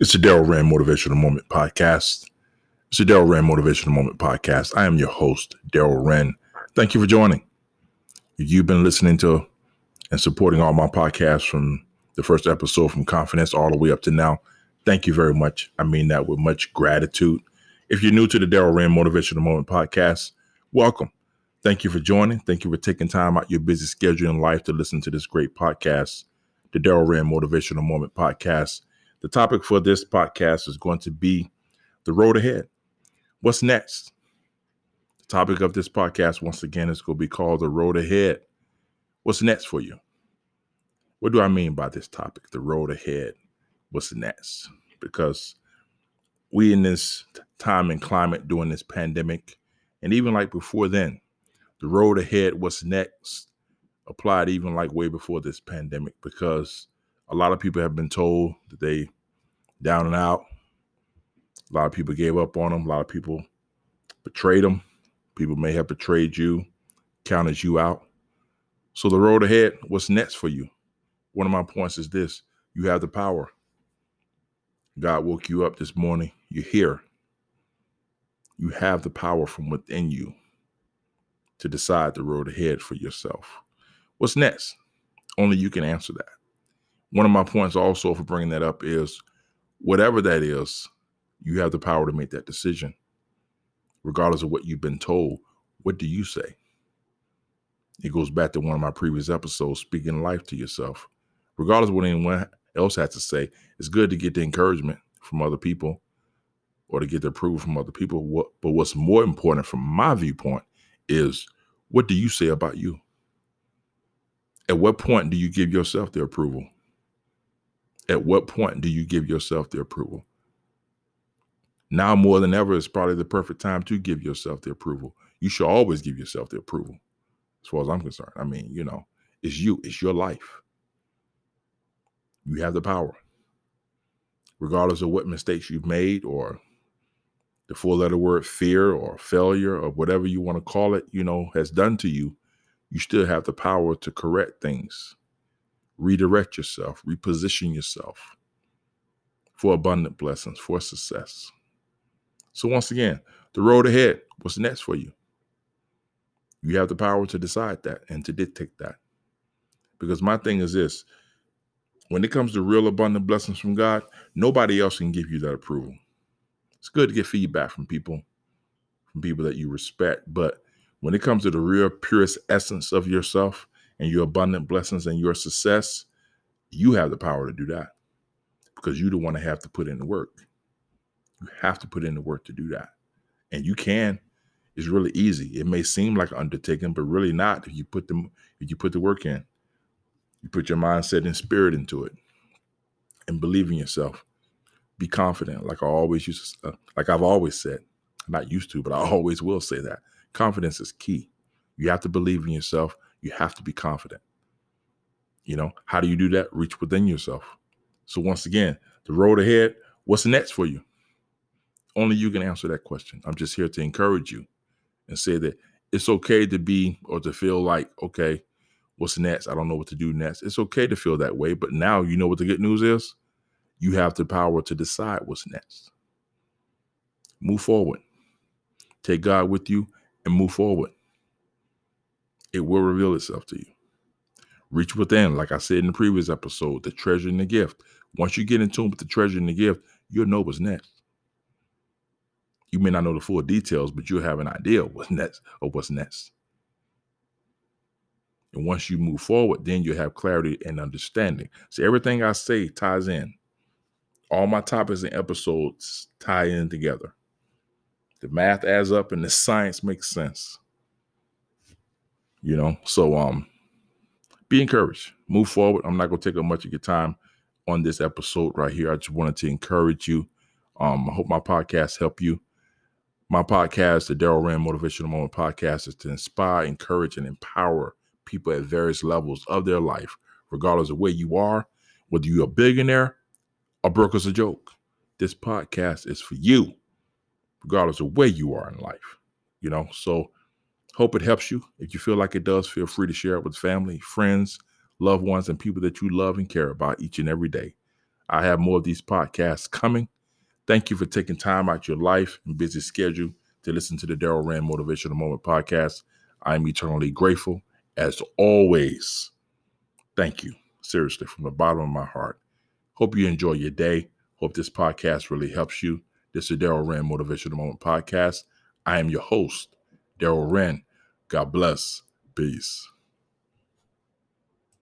It's the Daryl Rand Motivational Moment Podcast. It's the Daryl Rand Motivational Moment Podcast. I am your host, Daryl Rand. Thank you for joining. If you've been listening to and supporting all my podcasts from the first episode from Confidence all the way up to now, thank you very much. I mean that with much gratitude. If you're new to the Daryl Rand Motivational Moment Podcast, welcome. Thank you for joining. Thank you for taking time out your busy schedule in life to listen to this great podcast, the Daryl Rand Motivational Moment Podcast. The topic for this podcast is going to be the road ahead. What's next? The topic of this podcast, once again, is going to be called the road ahead. What's next for you? What do I mean by this topic, the road ahead? What's next? Because we in this time and climate during this pandemic, and even like before then, the road ahead, what's next, applied even like way before this pandemic because a lot of people have been told that they down and out. A lot of people gave up on them. A lot of people betrayed them. People may have betrayed you, counted you out. So the road ahead, what's next for you? One of my points is this: you have the power. God woke you up this morning. You're here. You have the power from within you to decide the road ahead for yourself. What's next? Only you can answer that. One of my points also for bringing that up is whatever that is, you have the power to make that decision. Regardless of what you've been told, what do you say? It goes back to one of my previous episodes, speaking life to yourself. Regardless of what anyone else has to say, it's good to get the encouragement from other people or to get the approval from other people. But what's more important from my viewpoint is what do you say about you? At what point do you give yourself the approval? At what point do you give yourself the approval? Now more than ever is probably the perfect time to give yourself the approval. You should always give yourself the approval, as far as I'm concerned. I mean, you know, it's you, it's your life. You have the power. Regardless of what mistakes you've made or the four letter word fear or failure or whatever you want to call it, you know, has done to you, you still have the power to correct things, redirect yourself, reposition yourself for abundant blessings, for success. So, once again, the road ahead, what's next for you? You have the power to decide that and to dictate that. Because my thing is this when it comes to real abundant blessings from God, nobody else can give you that approval it's good to get feedback from people, from people that you respect. But when it comes to the real purest essence of yourself and your abundant blessings and your success, you have the power to do that because you don't want to have to put in the work. You have to put in the work to do that. And you can. It's really easy. It may seem like an undertaking, but really not if you put the if you put the work in. You put your mindset and spirit into it and believe in yourself be confident like i always used to uh, like i've always said not used to but i always will say that confidence is key you have to believe in yourself you have to be confident. You know how do you do that? Reach within yourself. So once again the road ahead what's next for you? Only you can answer that question. I'm just here to encourage you and say that it's okay to be or to feel like okay what's next? I don't know what to do next. It's okay to feel that way but now you know what the good news is? You have the power to decide what's next. Move forward. Take God with you and move forward. It will reveal itself to you. Reach within, like I said in the previous episode, the treasure and the gift. Once you get in tune with the treasure and the gift, you'll know what's next. You may not know the full details, but you'll have an idea of what's next of what's next. And once you move forward, then you have clarity and understanding. So everything I say ties in all my topics and episodes tie in together. The math adds up and the science makes sense. You know, so um be encouraged. Move forward. I'm not gonna take up much of your time on this episode right here. I just wanted to encourage you. Um, I hope my podcast help you. My podcast, the Daryl Rand Motivational Moment Podcast, is to inspire, encourage, and empower people at various levels of their life, regardless of where you are, whether you're a billionaire a broker's a joke. This podcast is for you, regardless of where you are in life. You know, so hope it helps you. If you feel like it does, feel free to share it with family, friends, loved ones, and people that you love and care about each and every day. I have more of these podcasts coming. Thank you for taking time out your life and busy schedule to listen to the Daryl Rand Motivational Moment podcast. I'm eternally grateful. As always, thank you. Seriously, from the bottom of my heart. Hope you enjoy your day. Hope this podcast really helps you. This is Daryl Rand Motivational Moment podcast. I am your host, Daryl Rand. God bless. Peace.